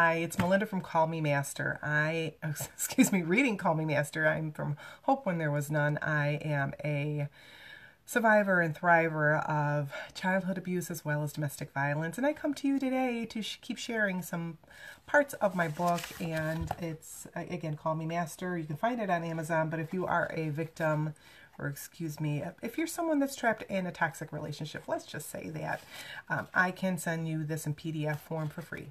Hi, it's Melinda from Call Me Master. I, excuse me, reading Call Me Master. I'm from Hope When There Was None. I am a survivor and thriver of childhood abuse as well as domestic violence. And I come to you today to sh- keep sharing some parts of my book. And it's, again, Call Me Master. You can find it on Amazon. But if you are a victim, or excuse me, if you're someone that's trapped in a toxic relationship, let's just say that, um, I can send you this in PDF form for free.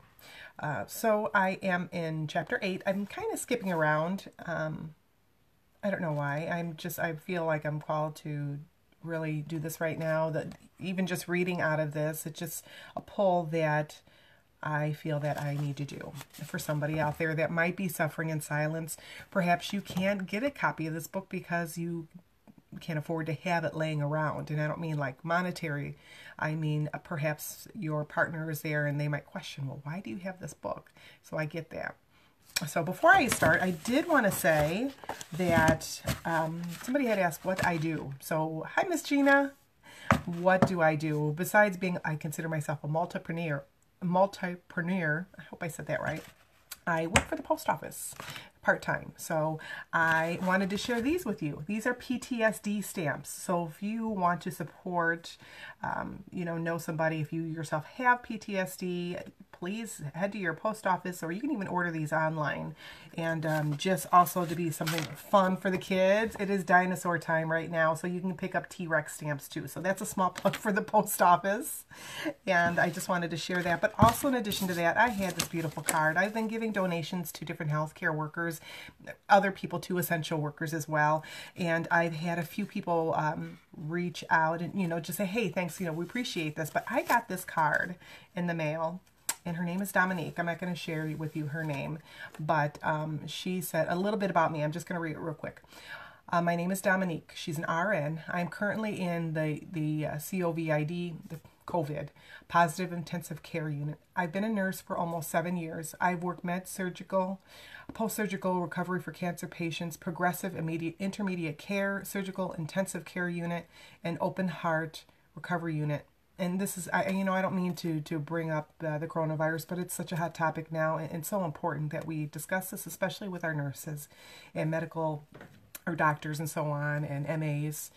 Uh, so I am in chapter 8. I'm kind of skipping around. Um, I don't know why. I'm just, I feel like I'm called to really do this right now. That even just reading out of this, it's just a pull that I feel that I need to do for somebody out there that might be suffering in silence. Perhaps you can't get a copy of this book because you can't afford to have it laying around. And I don't mean like monetary I mean, uh, perhaps your partner is there and they might question, well, why do you have this book? So I get that. So before I start, I did want to say that um, somebody had asked what I do. So, hi, Miss Gina. What do I do? Besides being, I consider myself a multipreneur. Multipreneur. I hope I said that right. I work for the post office part-time. So I wanted to share these with you. These are PTSD stamps. So if you want to support, um, you know, know somebody, if you yourself have PTSD, please head to your post office or you can even order these online. And um, just also to be something fun for the kids, it is dinosaur time right now, so you can pick up T-Rex stamps too. So that's a small plug for the post office. And I just wanted to share that. But also in addition to that, I had this beautiful card. I've been giving donations to different healthcare workers, other people too, essential workers as well. And I've had a few people um, reach out and, you know, just say, hey, thanks, you know, we appreciate this. But I got this card in the mail and her name is Dominique. I'm not going to share with you her name, but um, she said a little bit about me. I'm just going to read it real quick. Uh, my name is Dominique. She's an RN. I'm currently in the, the uh, COVID, the COVID, Positive Intensive Care Unit. I've been a nurse for almost seven years. I've worked med surgical, post-surgical recovery for cancer patients, progressive immediate intermediate care, surgical intensive care unit, and open heart recovery unit and this is I you know I don't mean to to bring up uh, the coronavirus, but it's such a hot topic now and, and so important that we discuss this, especially with our nurses and medical or doctors and so on and MAs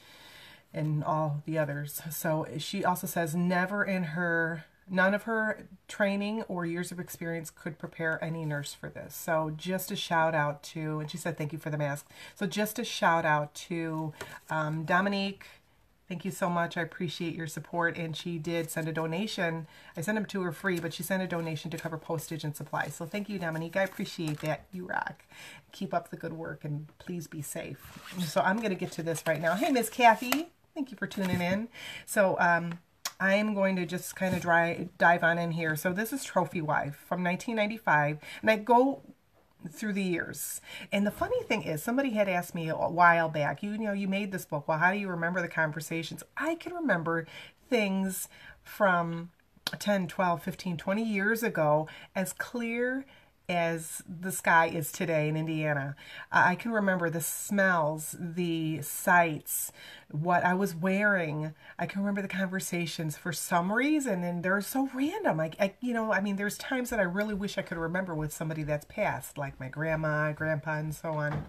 and all the others. So she also says never in her none of her training or years of experience could prepare any nurse for this. So just a shout out to, and she said thank you for the mask. So just a shout out to um, Dominique Thank you so much. I appreciate your support. And she did send a donation. I sent them to her free, but she sent a donation to cover postage and supplies. So thank you, Dominique. I appreciate that. You rock. Keep up the good work and please be safe. So I'm going to get to this right now. Hey, Miss Kathy. Thank you for tuning in. So, um, I'm going to just kind of dry, dive on in here. So this is Trophy Wife from 1995. And I go through the years. And the funny thing is, somebody had asked me a while back, you, know, you made this book. Well, how do you remember the conversations? I can remember things from 10, 12, 15, 20 years ago as clear as the sky is today in Indiana. I can remember the smells, the sights, what I was wearing. I can remember the conversations for some reason, and they're so random. I, I, you know, I mean, there's times that I really wish I could remember with somebody that's passed, like my grandma, grandpa, and so on.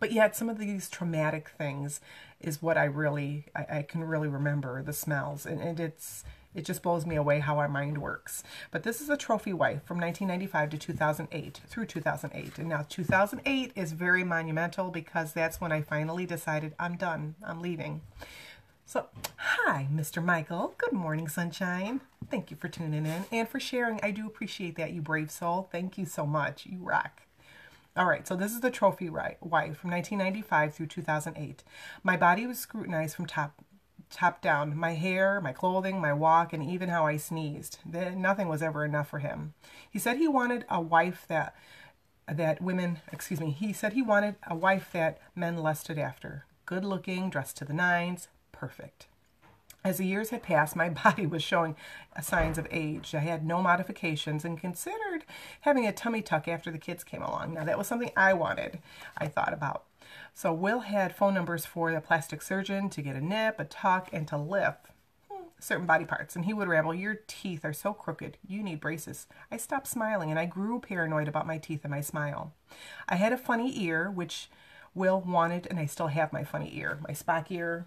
But yet, some of these traumatic things is what I really, I, I can really remember the smells, and, and it's it just blows me away how our mind works. But this is a trophy wife from 1995 to 2008, through 2008. And now 2008 is very monumental because that's when I finally decided I'm done. I'm leaving. So, hi, Mr. Michael. Good morning, sunshine. Thank you for tuning in and for sharing. I do appreciate that, you brave soul. Thank you so much. You rock. All right, so this is the trophy wife from 1995 through 2008. My body was scrutinized from top top down. My hair, my clothing, my walk, and even how I sneezed. Nothing was ever enough for him. He said he wanted a wife that that women, excuse me, he said he wanted a wife that men lusted after. Good looking, dressed to the nines, perfect. As the years had passed, my body was showing signs of age. I had no modifications and considered having a tummy tuck after the kids came along. Now, that was something I wanted, I thought about. So, Will had phone numbers for the plastic surgeon to get a nip, a tuck, and to lift hmm, certain body parts. And he would ramble, Your teeth are so crooked. You need braces. I stopped smiling and I grew paranoid about my teeth and my smile. I had a funny ear, which Will wanted, and I still have my funny ear. My Spock ear,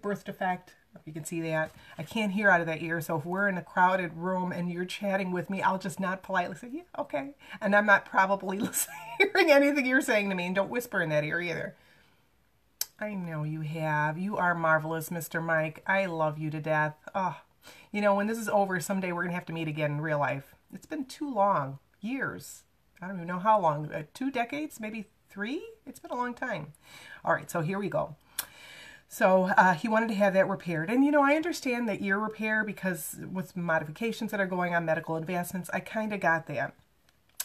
birth defect, you can see that. I can't hear out of that ear, so if we're in a crowded room and you're chatting with me, I'll just not politely say, yeah, okay. And I'm not probably hearing anything you're saying to me, and don't whisper in that ear either. I know you have. You are marvelous, Mr. Mike. I love you to death. Oh, you know, when this is over, someday we're going to have to meet again in real life. It's been too long. Years. I don't even know how long. Uh, two decades? Maybe three? It's been a long time. All right, so here we go. So uh, he wanted to have that repaired. And, you know, I understand that ear repair because with modifications that are going on, medical advancements, I kind of got that.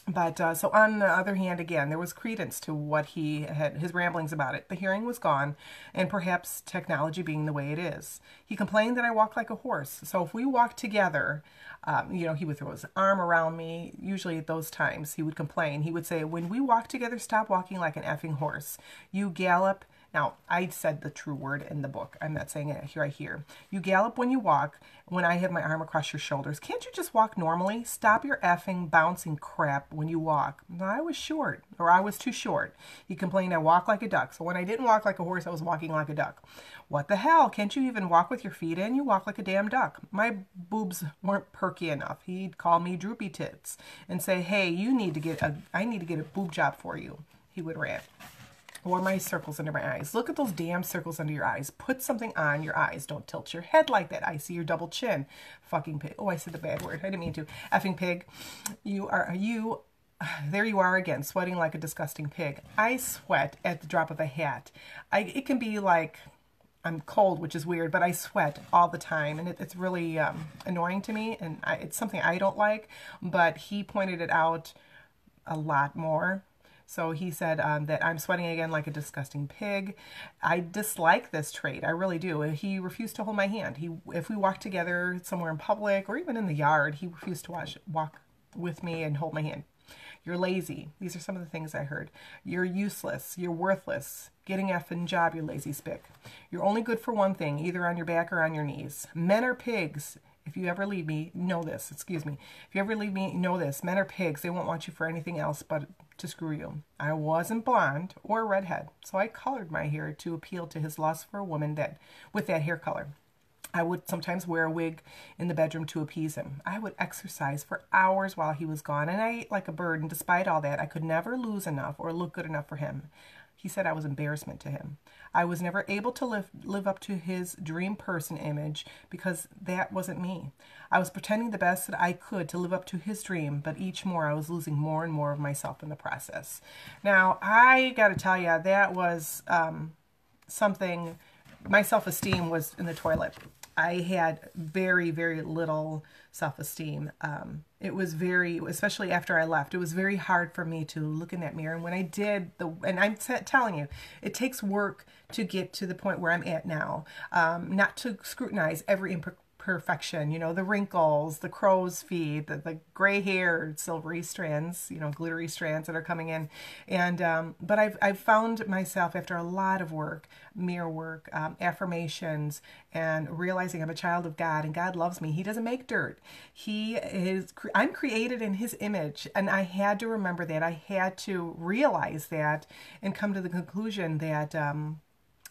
But uh, so on the other hand, again, there was credence to what he had, his ramblings about it. The hearing was gone, and perhaps technology being the way it is. He complained that I walk like a horse. So if we walked together, um, you know, he would throw his arm around me. Usually at those times, he would complain. He would say, When we walk together, stop walking like an effing horse. You gallop now, I said the true word in the book. I'm not saying it here right here. You gallop when you walk, when I have my arm across your shoulders. Can't you just walk normally? Stop your effing bouncing crap when you walk. I was short, or I was too short. He complained I walk like a duck. So when I didn't walk like a horse, I was walking like a duck. What the hell? Can't you even walk with your feet in? You walk like a damn duck. My boobs weren't perky enough. He'd call me droopy tits and say, hey, you need to get a, I need to get a boob job for you. He would rant or my circles under my eyes. Look at those damn circles under your eyes. Put something on your eyes. Don't tilt your head like that. I see your double chin. Fucking pig. Oh, I said the bad word. I didn't mean to. Effing pig. You are, you, there you are again, sweating like a disgusting pig. I sweat at the drop of a hat. I, it can be like, I'm cold, which is weird, but I sweat all the time, and it, it's really um, annoying to me, and I, it's something I don't like. But he pointed it out a lot more so he said um, that I'm sweating again like a disgusting pig. I dislike this trait. I really do. He refused to hold my hand. He, if we walked together somewhere in public or even in the yard, he refused to watch, walk with me and hold my hand. You're lazy. These are some of the things I heard. You're useless. You're worthless. Getting effing job, you lazy spick. You're only good for one thing, either on your back or on your knees. Men are pigs. If you ever leave me, know this. Excuse me. If you ever leave me, know this. Men are pigs. They won't want you for anything else but to screw you. I wasn't blonde or redhead, so I colored my hair to appeal to his lust for a woman that with that hair color. I would sometimes wear a wig in the bedroom to appease him. I would exercise for hours while he was gone, and I ate like a bird, and despite all that, I could never lose enough or look good enough for him. He said I was embarrassment to him. I was never able to live, live up to his dream person image because that wasn't me. I was pretending the best that I could to live up to his dream, but each more I was losing more and more of myself in the process. Now, I got to tell you, that was um, something, my self esteem was in the toilet. I had very, very little self esteem. Um, it was very, especially after I left, it was very hard for me to look in that mirror. And when I did, the and I'm t- telling you, it takes work to get to the point where I'm at now. Um, not to scrutinize every imp- perfection. You know, the wrinkles, the crow's feet, the, the gray hair, silvery strands, you know, glittery strands that are coming in. And, um, but I've, I've found myself after a lot of work, mirror work, um, affirmations, and realizing I'm a child of God and God loves me. He doesn't make dirt. He is, I'm created in His image. And I had to remember that. I had to realize that and come to the conclusion that um,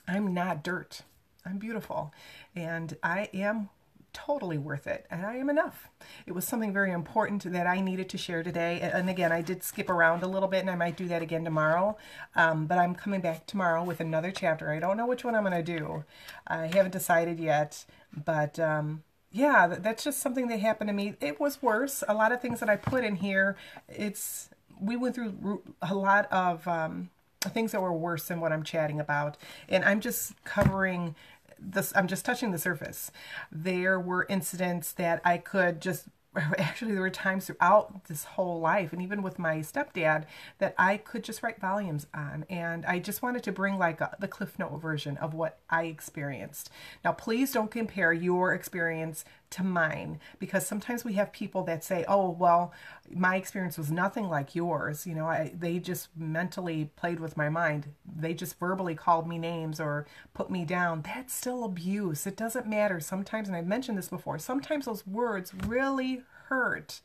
I'm not dirt. I'm beautiful. And I am totally worth it and I am enough. It was something very important that I needed to share today. And again, I did skip around a little bit and I might do that again tomorrow. Um, but I'm coming back tomorrow with another chapter. I don't know which one I'm going to do. I haven't decided yet, but um, yeah, that's just something that happened to me. It was worse. A lot of things that I put in here, it's, we went through a lot of, um, things that were worse than what I'm chatting about. And I'm just covering this I'm just touching the surface. There were incidents that I could just actually there were times throughout this whole life and even with my stepdad that I could just write volumes on and I just wanted to bring like a, the cliff note version of what I experienced. Now please don't compare your experience to mine because sometimes we have people that say, "Oh, well, my experience was nothing like yours." You know, I, they just mentally played with my mind. They just verbally called me names or put me down. That's still abuse. It doesn't matter. Sometimes, and I've mentioned this before, sometimes those words really hurt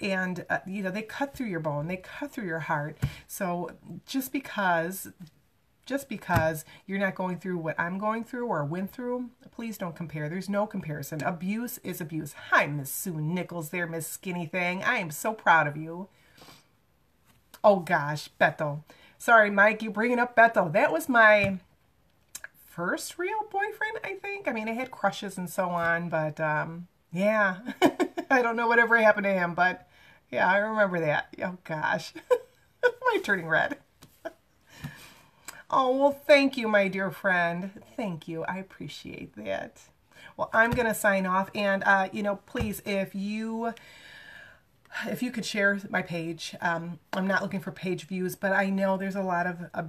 and uh, you know they cut through your bone they cut through your heart so just because just because you're not going through what I'm going through or went through, please don't compare. There's no comparison. Abuse is abuse. Hi, Miss Sue Nichols there, Miss Skinny Thing. I am so proud of you. Oh gosh, Beto. Sorry, Mike, you bringing up Beto. That was my first real boyfriend, I think. I mean, I had crushes and so on, but um, yeah. I don't know whatever happened to him, but yeah, I remember that. Oh gosh. Am I turning red? Oh, well, thank you, my dear friend. Thank you. I appreciate that. Well, I'm going to sign off. And, uh, you know, please, if you if you could share my page um, i'm not looking for page views but i know there's a lot of uh,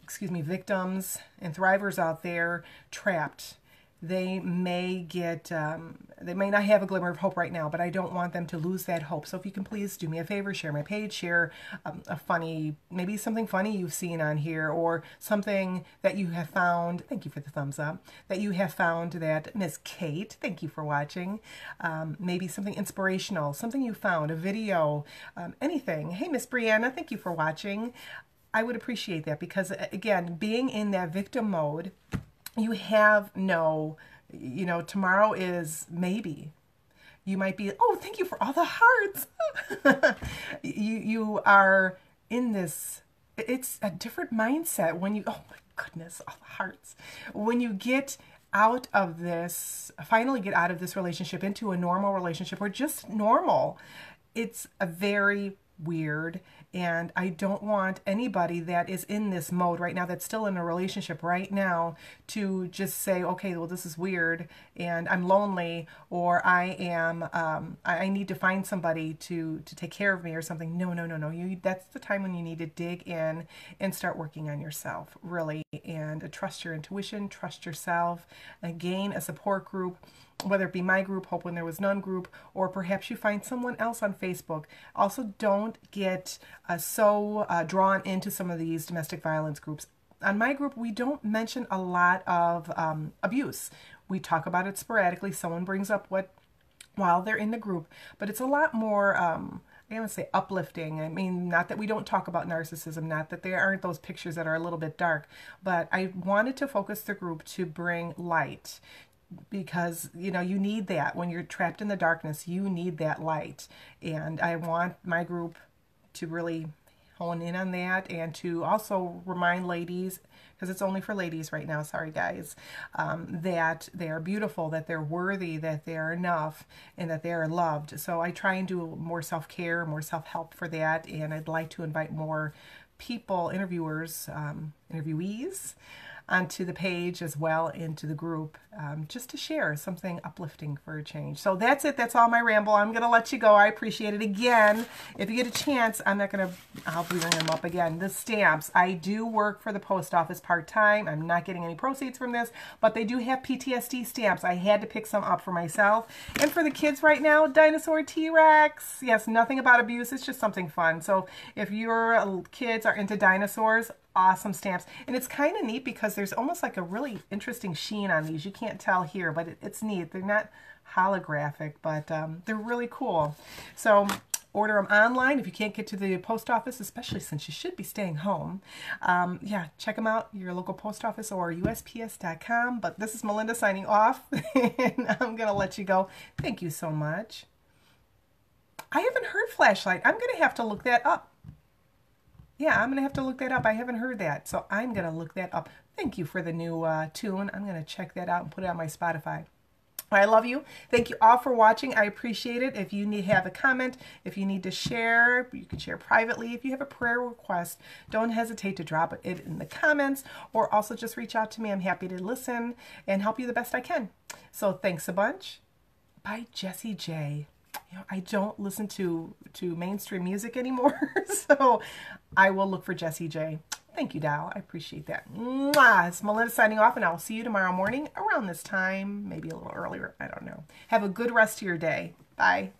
excuse me victims and thrivers out there trapped they may get, um, they may not have a glimmer of hope right now, but I don't want them to lose that hope. So if you can please do me a favor, share my page, share um, a funny, maybe something funny you've seen on here or something that you have found. Thank you for the thumbs up. That you have found that Miss Kate, thank you for watching. Um, maybe something inspirational, something you found, a video, um, anything. Hey, Miss Brianna, thank you for watching. I would appreciate that because, again, being in that victim mode, you have no, you know, tomorrow is maybe. You might be, oh, thank you for all the hearts. you you are in this. It's a different mindset when you. Oh my goodness, all the hearts. When you get out of this, finally get out of this relationship into a normal relationship or just normal, it's a very weird and I don't want anybody that is in this mode right now, that's still in a relationship right now, to just say, okay, well, this is weird and I'm lonely or I am, um, I need to find somebody to, to take care of me or something. No, no, no, no. You, that's the time when you need to dig in and start working on yourself, really, and trust your intuition, trust yourself, gain a support group whether it be my group, Hope When There Was None group, or perhaps you find someone else on Facebook. Also, don't get uh, so uh, drawn into some of these domestic violence groups. On my group, we don't mention a lot of um, abuse. We talk about it sporadically. Someone brings up what while they're in the group, but it's a lot more. Um, I don't say uplifting. I mean, not that we don't talk about narcissism, not that there aren't those pictures that are a little bit dark, but I wanted to focus the group to bring light, because you know you need that. When you're trapped in the darkness you need that light. And i want my group to really hone in on that and to also remind ladies because it's only for ladies right now sorry guys um, that they are beautiful that they're worthy that they're enough and that they are loved. So i try and do more self-care more self-help for that. And i'd like to invite more people interviewers um, interviewees onto the page as well into the group um, just to share something uplifting for a change. So that's it. That's all my ramble. I'm going to let you go. I appreciate it again. If you get a chance, I'm not going to, I'll bring them up again. The stamps. I do work for the post office part-time. I'm not getting any proceeds from this, but they do have PTSD stamps. I had to pick some up for myself. And for the kids right now, Dinosaur T-Rex. Yes, nothing about abuse. It's just something fun. So if your kids are into dinosaurs, awesome stamps. And it's kind of neat because there's almost like a really interesting sheen on these. You can't tell here, but it, it's neat. They're not holographic, but um, they're really cool. So order them online if you can't get to the post office, especially since you should be staying home. Um, yeah, check them out, your local post office or USPS.com. But this is Melinda signing off, and I'm going to let you go. Thank you so much. I haven't heard Flashlight. I'm going to have to look that up yeah, I'm going to have to look that up. I haven't heard that, so I'm going to look that up. Thank you for the new uh, tune. I'm going to check that out and put it on my Spotify. I love you. Thank you all for watching. I appreciate it. If you need have a comment, if you need to share, you can share privately. If you have a prayer request, don't hesitate to drop it in the comments or also just reach out to me. I'm happy to listen and help you the best I can. So thanks a bunch. Bye, Jessie J. you know, I don't listen to to mainstream music anymore, so I will look for Jessie J. Thank you, Dow. I appreciate that. Mwah! It's Melinda signing off, and I will see you tomorrow morning around this time, maybe a little earlier. I don't know. Have a good rest of your day. Bye.